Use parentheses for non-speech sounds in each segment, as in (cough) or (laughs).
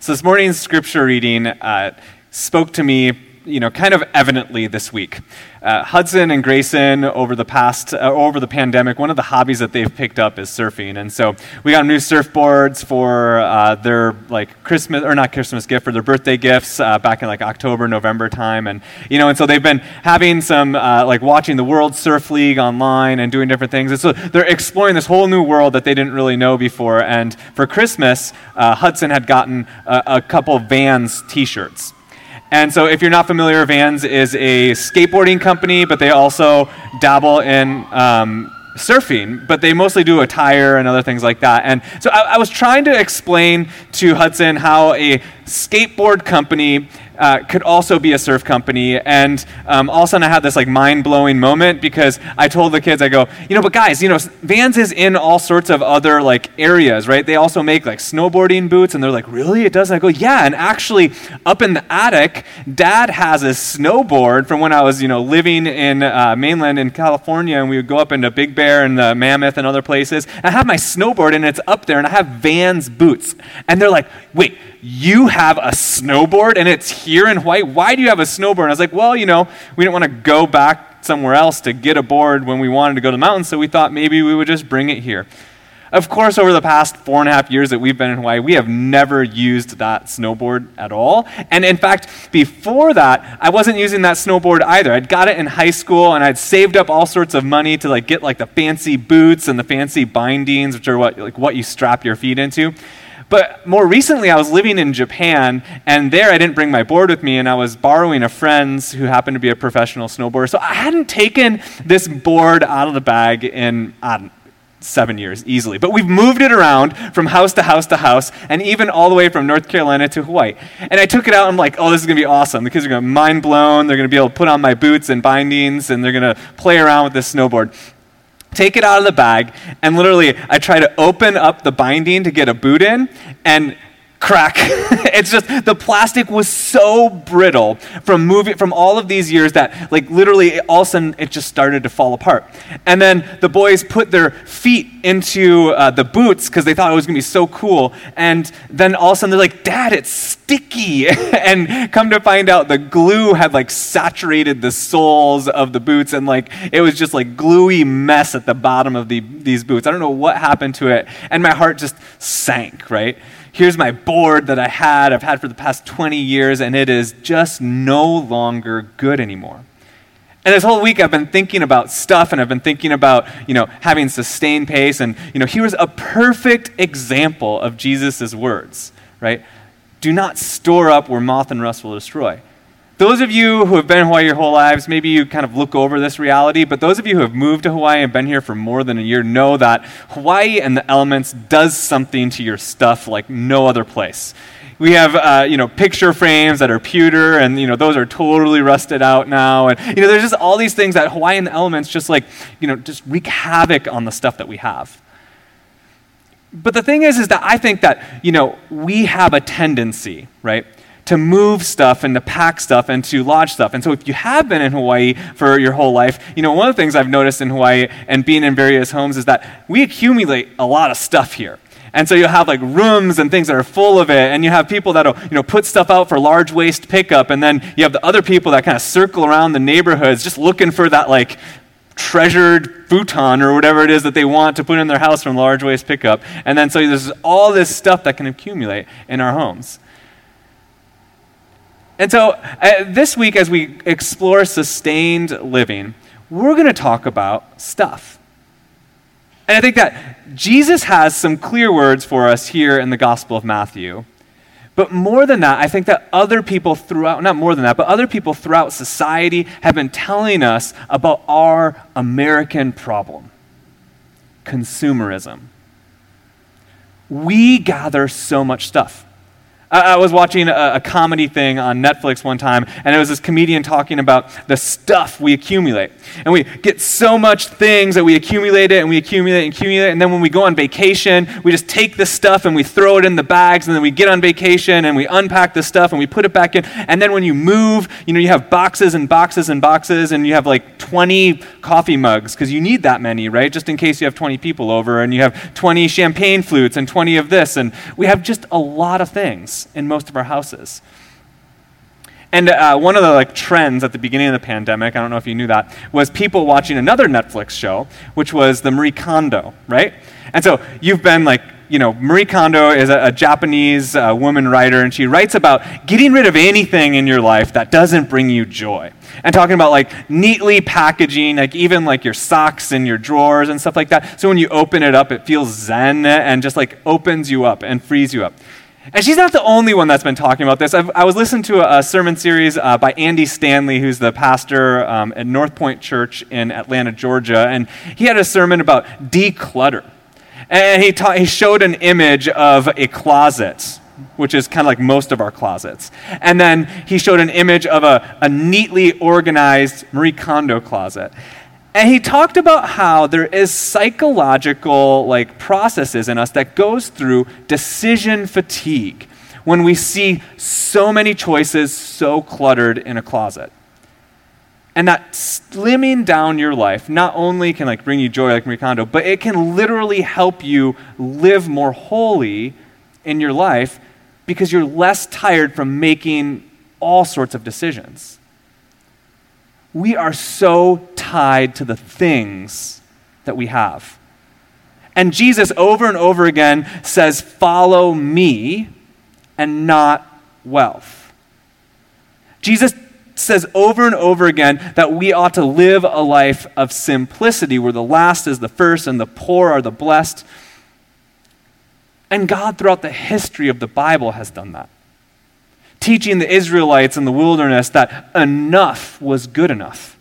So this morning's scripture reading uh, spoke to me, you know, kind of evidently this week. Uh, Hudson and Grayson, over the past, uh, over the pandemic, one of the hobbies that they've picked up is surfing, and so we got new surfboards for uh, their like Christmas or not Christmas gift for their birthday gifts uh, back in like October, November time, and you know, and so they've been having some uh, like watching the World Surf League online and doing different things, and so they're exploring this whole new world that they didn't really know before. And for Christmas, uh, Hudson had gotten a, a couple Vans T-shirts. And so, if you're not familiar, Vans is a skateboarding company, but they also dabble in um, surfing, but they mostly do attire and other things like that. And so, I, I was trying to explain to Hudson how a skateboard company uh, could also be a surf company. And um, all of a sudden, I had this like mind blowing moment because I told the kids, I go, you know, but guys, you know, Vans is in all sorts of other like areas, right? They also make like snowboarding boots, and they're like, really? It does? And I go, yeah. And actually, up in the attic, Dad has a snowboard from when I was, you know, living in uh, mainland in California, and we would go up into Big Bear and the Mammoth and other places. And I have my snowboard, and it's up there, and I have Vans boots, and they're like, wait you have a snowboard and it's here in Hawaii. Why do you have a snowboard? And I was like, well, you know, we didn't want to go back somewhere else to get a board when we wanted to go to the mountains, so we thought maybe we would just bring it here. Of course, over the past four and a half years that we've been in Hawaii, we have never used that snowboard at all. And in fact, before that, I wasn't using that snowboard either. I'd got it in high school and I'd saved up all sorts of money to like get like the fancy boots and the fancy bindings, which are what like what you strap your feet into. But more recently, I was living in Japan, and there I didn't bring my board with me, and I was borrowing a friend's who happened to be a professional snowboarder. So I hadn't taken this board out of the bag in, seven years easily. But we've moved it around from house to house to house, and even all the way from North Carolina to Hawaii. And I took it out, and I'm like, oh, this is going to be awesome. The kids are going to be mind blown. They're going to be able to put on my boots and bindings, and they're going to play around with this snowboard take it out of the bag, and literally, I try to open up the binding to get a boot in, and crack. (laughs) it's just the plastic was so brittle from moving from all of these years that like literally all of a sudden it just started to fall apart. And then the boys put their feet into uh, the boots because they thought it was gonna be so cool. And then all of a sudden they're like, "Dad, it's sticky!" (laughs) and come to find out, the glue had like saturated the soles of the boots, and like it was just like gluey mess at the bottom of the, these boots. I don't know what happened to it, and my heart just sank. Right here's my board that I had, I've had for the past 20 years, and it is just no longer good anymore. And this whole week I've been thinking about stuff and I've been thinking about, you know, having sustained pace. And, you know, here's a perfect example of Jesus' words, right? Do not store up where moth and rust will destroy. Those of you who have been in Hawaii your whole lives, maybe you kind of look over this reality, but those of you who have moved to Hawaii and been here for more than a year know that Hawaii and the elements does something to your stuff like no other place. We have, uh, you know, picture frames that are pewter, and, you know, those are totally rusted out now. And, you know, there's just all these things that Hawaii and the elements just like, you know, just wreak havoc on the stuff that we have. But the thing is, is that I think that, you know, we have a tendency, right? to move stuff and to pack stuff and to lodge stuff. And so if you have been in Hawaii for your whole life, you know, one of the things I've noticed in Hawaii and being in various homes is that we accumulate a lot of stuff here. And so you'll have like rooms and things that are full of it, and you have people that'll, you know, put stuff out for large waste pickup, and then you have the other people that kind of circle around the neighborhoods just looking for that like treasured futon or whatever it is that they want to put in their house from large waste pickup. And then so there's all this stuff that can accumulate in our homes. And so uh, this week, as we explore sustained living, we're going to talk about stuff. And I think that Jesus has some clear words for us here in the Gospel of Matthew. But more than that, I think that other people throughout, not more than that, but other people throughout society have been telling us about our American problem consumerism. We gather so much stuff. I, was watching a, a, comedy thing on Netflix one time, and it was this comedian talking about the stuff we accumulate. And we get so much things that we accumulate it, and we accumulate and accumulate, and then when we go on vacation, we just take the stuff and we throw it in the bags, and then we get on vacation and we unpack the stuff and we put it back in. And then when you move, you know, you have boxes and boxes and boxes, and you have like 20 coffee mugs, because you need that many, right? Just in case you have 20 people over, and you have 20 champagne flutes and 20 of this, and we have just a lot of things. In most of our houses. And uh, one of the like trends at the beginning of the pandemic, I don't know if you knew that, was people watching another Netflix show, which was the Marie Kondo, right? And so you've been like, you know, Marie Kondo is a, a Japanese uh, woman writer, and she writes about getting rid of anything in your life that doesn't bring you joy. And talking about like neatly packaging, like even like your socks in your drawers and stuff like that. So when you open it up, it feels zen and just like opens you up and frees you up. And she's not the only one that's been talking about this. I've, i was listening to a, a sermon series uh, by Andy Stanley, who's the pastor um, at North Point Church in Atlanta, Georgia. And he had a sermon about declutter. And he, ta- he showed an image of a closet, which is kind of like most of our closets. And then he showed an image of a, a neatly organized Marie Kondo closet. And he talked about how there is psychological like processes in us that goes through decision fatigue when we see so many choices so cluttered in a closet. And that slimming down your life not only can like bring you joy like Marie Kondo, but it can literally help you live more wholly in your life because you're less tired from making all sorts of decisions we are so tied to the things that we have. And Jesus, over and over again, says, Follow me and not wealth. Jesus says over and over again that we ought to live a life of simplicity where the last is the first and the poor are the blessed. And God, throughout the history of the Bible, has done that teaching the Israelites in the wilderness that enough was good enough.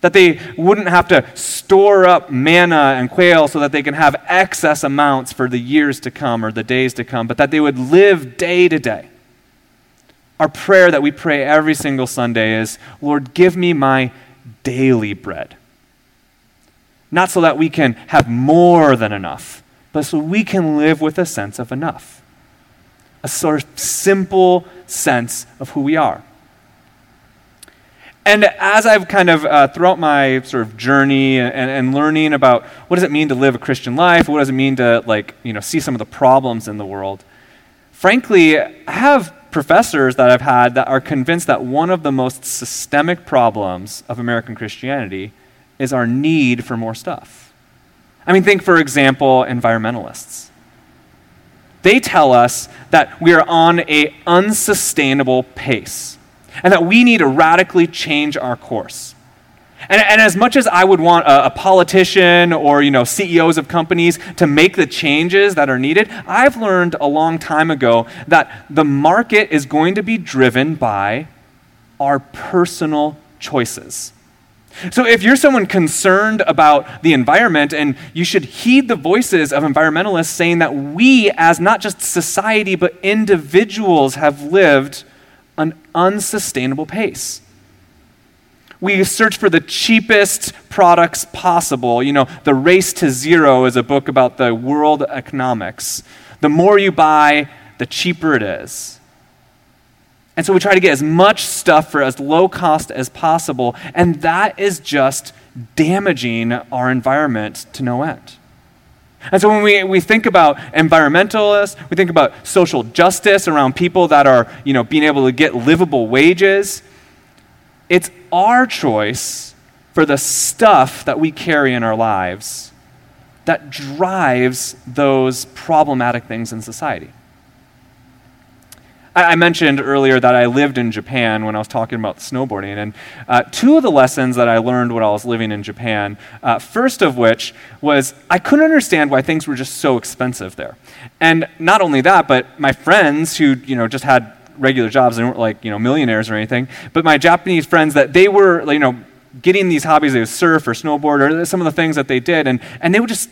That they wouldn't have to store up manna and quail so that they can have excess amounts for the years to come or the days to come, but that they would live day to day. Our prayer that we pray every single Sunday is Lord, give me my daily bread. Not so that we can have more than enough, but so we can live with a sense of enough a sort of simple sense of who we are. And as I've kind of, uh, throughout my sort of journey and, and, learning about what does it mean to live a Christian life, what does it mean to, like, you know, see some of the problems in the world, frankly, I have professors that I've had that are convinced that one of the most systemic problems of American Christianity is our need for more stuff. I mean, think, for example, environmentalists. They tell us that we are on an unsustainable pace and that we need to radically change our course. And, and, as much as I would want a, a, politician or you know CEOs of companies to make the changes that are needed, I've learned a long time ago that the market is going to be driven by our personal choices. So, if you're someone concerned about the environment, and you should heed the voices of environmentalists saying that we, as not just society, but individuals, have lived an unsustainable pace. We search for the cheapest products possible. You know, The Race to Zero is a book about the world economics. The more you buy, the cheaper it is. And so we try to get as much stuff for as low cost as possible, and that is just damaging our environment to no end. And so when we, we think about environmentalists, we think about social justice around people that are, you know, being able to get livable wages, it's our choice for the stuff that we carry in our lives that drives those problematic things in society. I, mentioned earlier that I lived in Japan when I was talking about snowboarding. And uh, two of the lessons that I learned when I was living in Japan, uh, first of which was I couldn't understand why things were just so expensive there. And not only that, but my friends who, you know, just had regular jobs, they weren't like, you know, millionaires or anything, but my Japanese friends that they were, you know, getting these hobbies, they would surf or snowboard or some of the things that they did, and, and they would just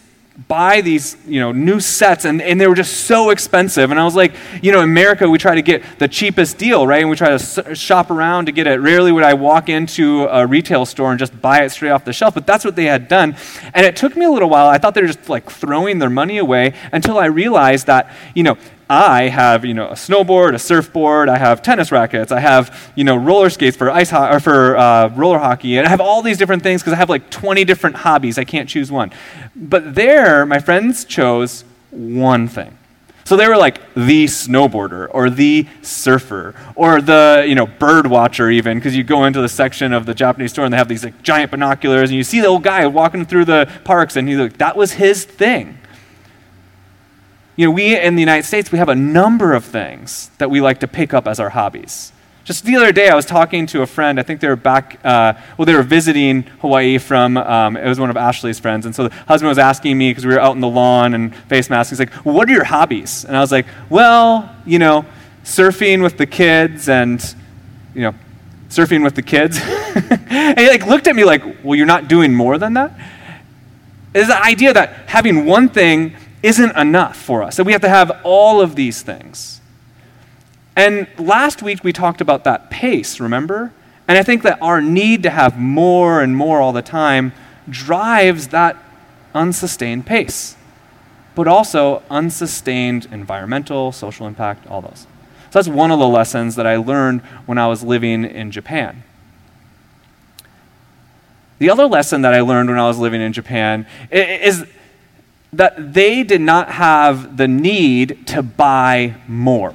buy these you know new sets and, and they were just so expensive. And i was like you know in america we try to get the cheapest deal right? And we try to s- shop around to get it. Rarely would i walk into a retail store and just buy it straight off the shelf but that's what they had done. And it took me a little while. I thought they were just like throwing their money away until i realized that you know I have, you know, a snowboard, a surfboard, I have tennis rackets, I have, you know, roller skates for ice ho- or for uh, roller hockey, and I have all these different things because I have like 20 different hobbies. I can't choose one. But there, my friends chose one thing. So they were like the snowboarder or the surfer or the, you know, bird watcher even because you go into the section of the Japanese store and they have these like giant binoculars and you see the old guy walking through the parks and he's like that was his thing. You know, we in the United States we have a number of things that we like to pick up as our hobbies. Just the other day, I was talking to a friend. I think they were back, uh, well, they were visiting Hawaii from, um, it was one of Ashley's friends. And so the husband was asking me, because we were out in the lawn and face masks, he's like, what are your hobbies? And I was like, well, you know, surfing with the kids and, you know, surfing with the kids. (laughs) and he like looked at me like, well, you're not doing more than that? Is the idea that having one thing isn't enough for us, that we have to have all of these things. And last week we talked about that pace, remember? And I think that our need to have more and more all the time drives that unsustained pace, but also unsustained environmental, social impact, all those. So that's one of the lessons that I learned when I was living in Japan. The other lesson that I learned when I was living in Japan is that they did not have the need to buy more.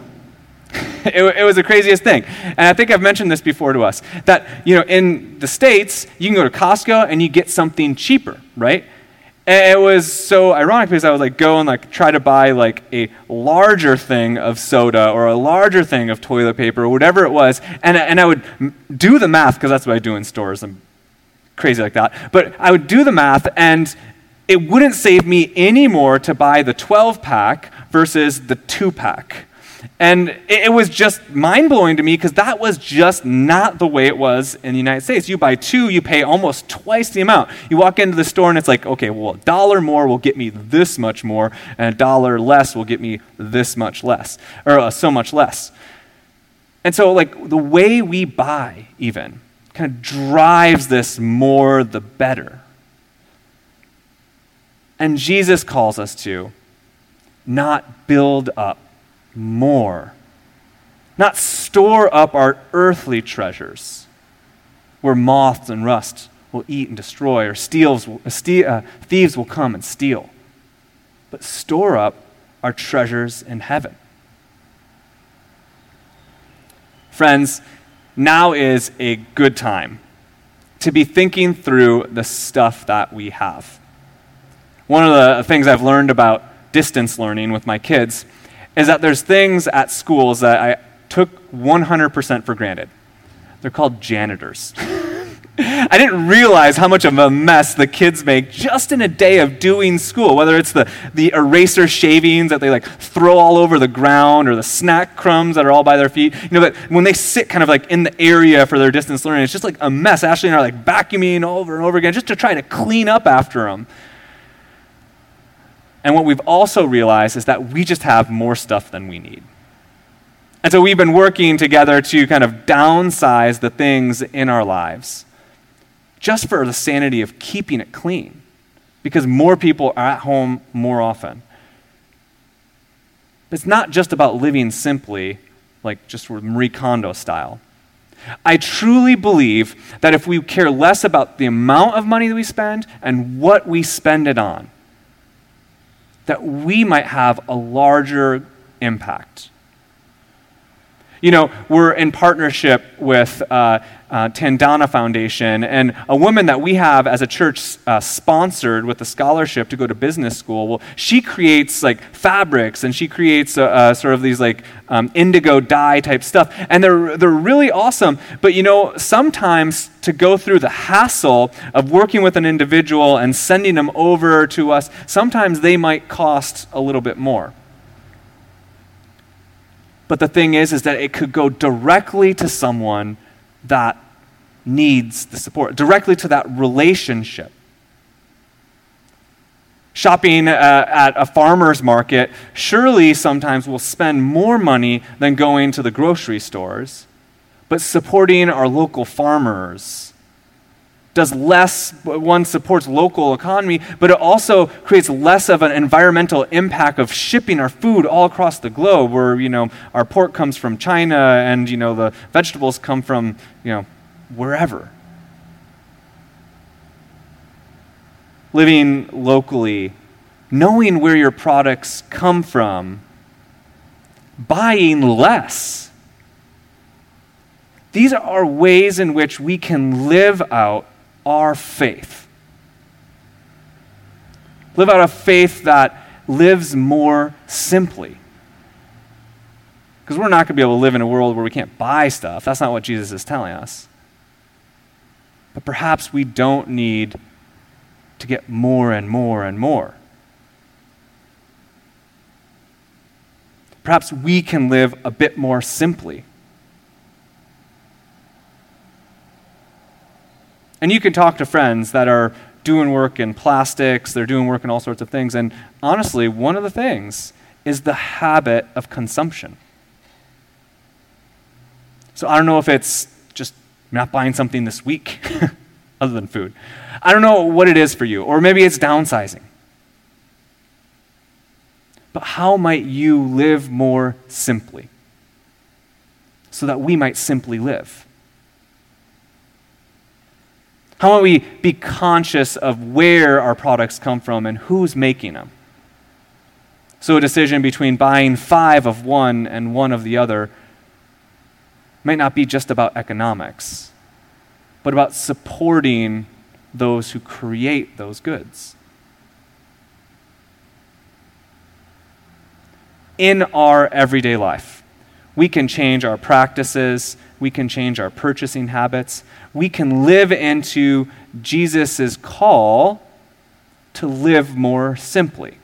(laughs) it, it, was the craziest thing. And I think I've mentioned this before to us that, you know, in the States, you can go to Costco and you get something cheaper, right? And it was so ironic because I would like go and like try to buy like a larger thing of soda or a larger thing of toilet paper or whatever it was, and, and I would do the math because that's what I do in stores. I'm crazy like that. But I would do the math, and it wouldn't save me any more to buy the 12 pack versus the two pack. And it, it was just mind blowing to me because that was just not the way it was in the United States. You buy two, you pay almost twice the amount. You walk into the store and it's like, okay, well, a dollar more will get me this much more, and a dollar less will get me this much less, or uh, so much less. And so, like, the way we buy, even, kind of drives this more the better. And Jesus calls us to not build up more. Not store up our earthly treasures where moths and rust will eat and destroy, or steals, uh, uh, thieves will come and steal, but store up our treasures in heaven. Friends, now is a good time to be thinking through the stuff that we have. One of the things I've learned about distance learning with my kids is that there's things at schools that I took 100% for granted. They're called janitors. (laughs) I didn't realize how much of a mess the kids make just in a day of doing school, whether it's the, the eraser shavings that they like throw all over the ground or the snack crumbs that are all by their feet. You know, but when they sit kind of like in the area for their distance learning, it's just like a mess. Ashley and I are like vacuuming over and over again just to try to clean up after them. And what we've also realized is that we just have more stuff than we need. And so we've been working together to kind of downsize the things in our lives just for the sanity of keeping it clean because more people are at home more often. But it's not just about living simply, like just Marie Kondo style. I truly believe that if we care less about the amount of money that we spend and what we spend it on, that we might have a larger impact. You know, we're in partnership with uh, uh, Tandana Foundation, and a woman that we have as a church uh, sponsored with a scholarship to go to business school. Well, she creates like fabrics, and she creates uh, uh, sort of these like um, indigo dye type stuff, and they're they're really awesome. But you know, sometimes to go through the hassle of working with an individual and sending them over to us, sometimes they might cost a little bit more. But the thing is, is that it could go directly to someone that needs the support, directly to that relationship. Shopping uh, at a farmer's market surely sometimes will spend more money than going to the grocery stores, but supporting our local farmers does less, one supports local economy, but it also creates less of an environmental impact of shipping our food all across the globe where, you know, our pork comes from China and, you know, the vegetables come from, you know, wherever. Living locally, knowing where your products come from buying less. These are ways in which we can live out our faith. Live out a faith that lives more simply. Because we're not going to be able to live in a world where we can't buy stuff. That's not what Jesus is telling us. But perhaps we don't need to get more and more and more. Perhaps we can live a bit more simply. And you can talk to friends that are doing work in plastics, they're doing work in all sorts of things. And honestly, one of the things is the habit of consumption. So I don't know if it's just not buying something this week, (laughs) other than food. I don't know what it is for you, or maybe it's downsizing. But how might you live more simply so that we might simply live? How might we be conscious of where our products come from and who's making them? So, a decision between buying five of one and one of the other might not be just about economics, but about supporting those who create those goods. In our everyday life, we can change our practices, we can change our purchasing habits, we can live into Jesus' call to live more simply.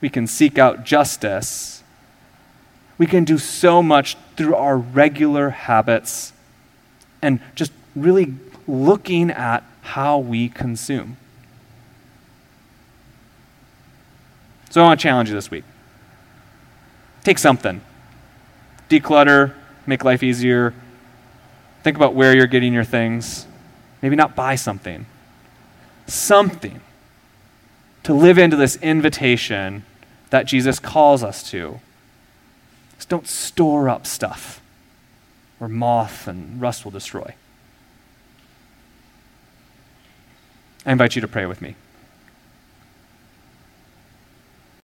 We can seek out justice. We can do so much through our regular habits and just really looking at how we consume. So I want to challenge you this week. Take something. Declutter, make life easier. Think about where you're getting your things. Maybe not buy something. Something to live into this invitation that Jesus calls us to. Just don't store up stuff where moth and rust will destroy. I invite you to pray with me.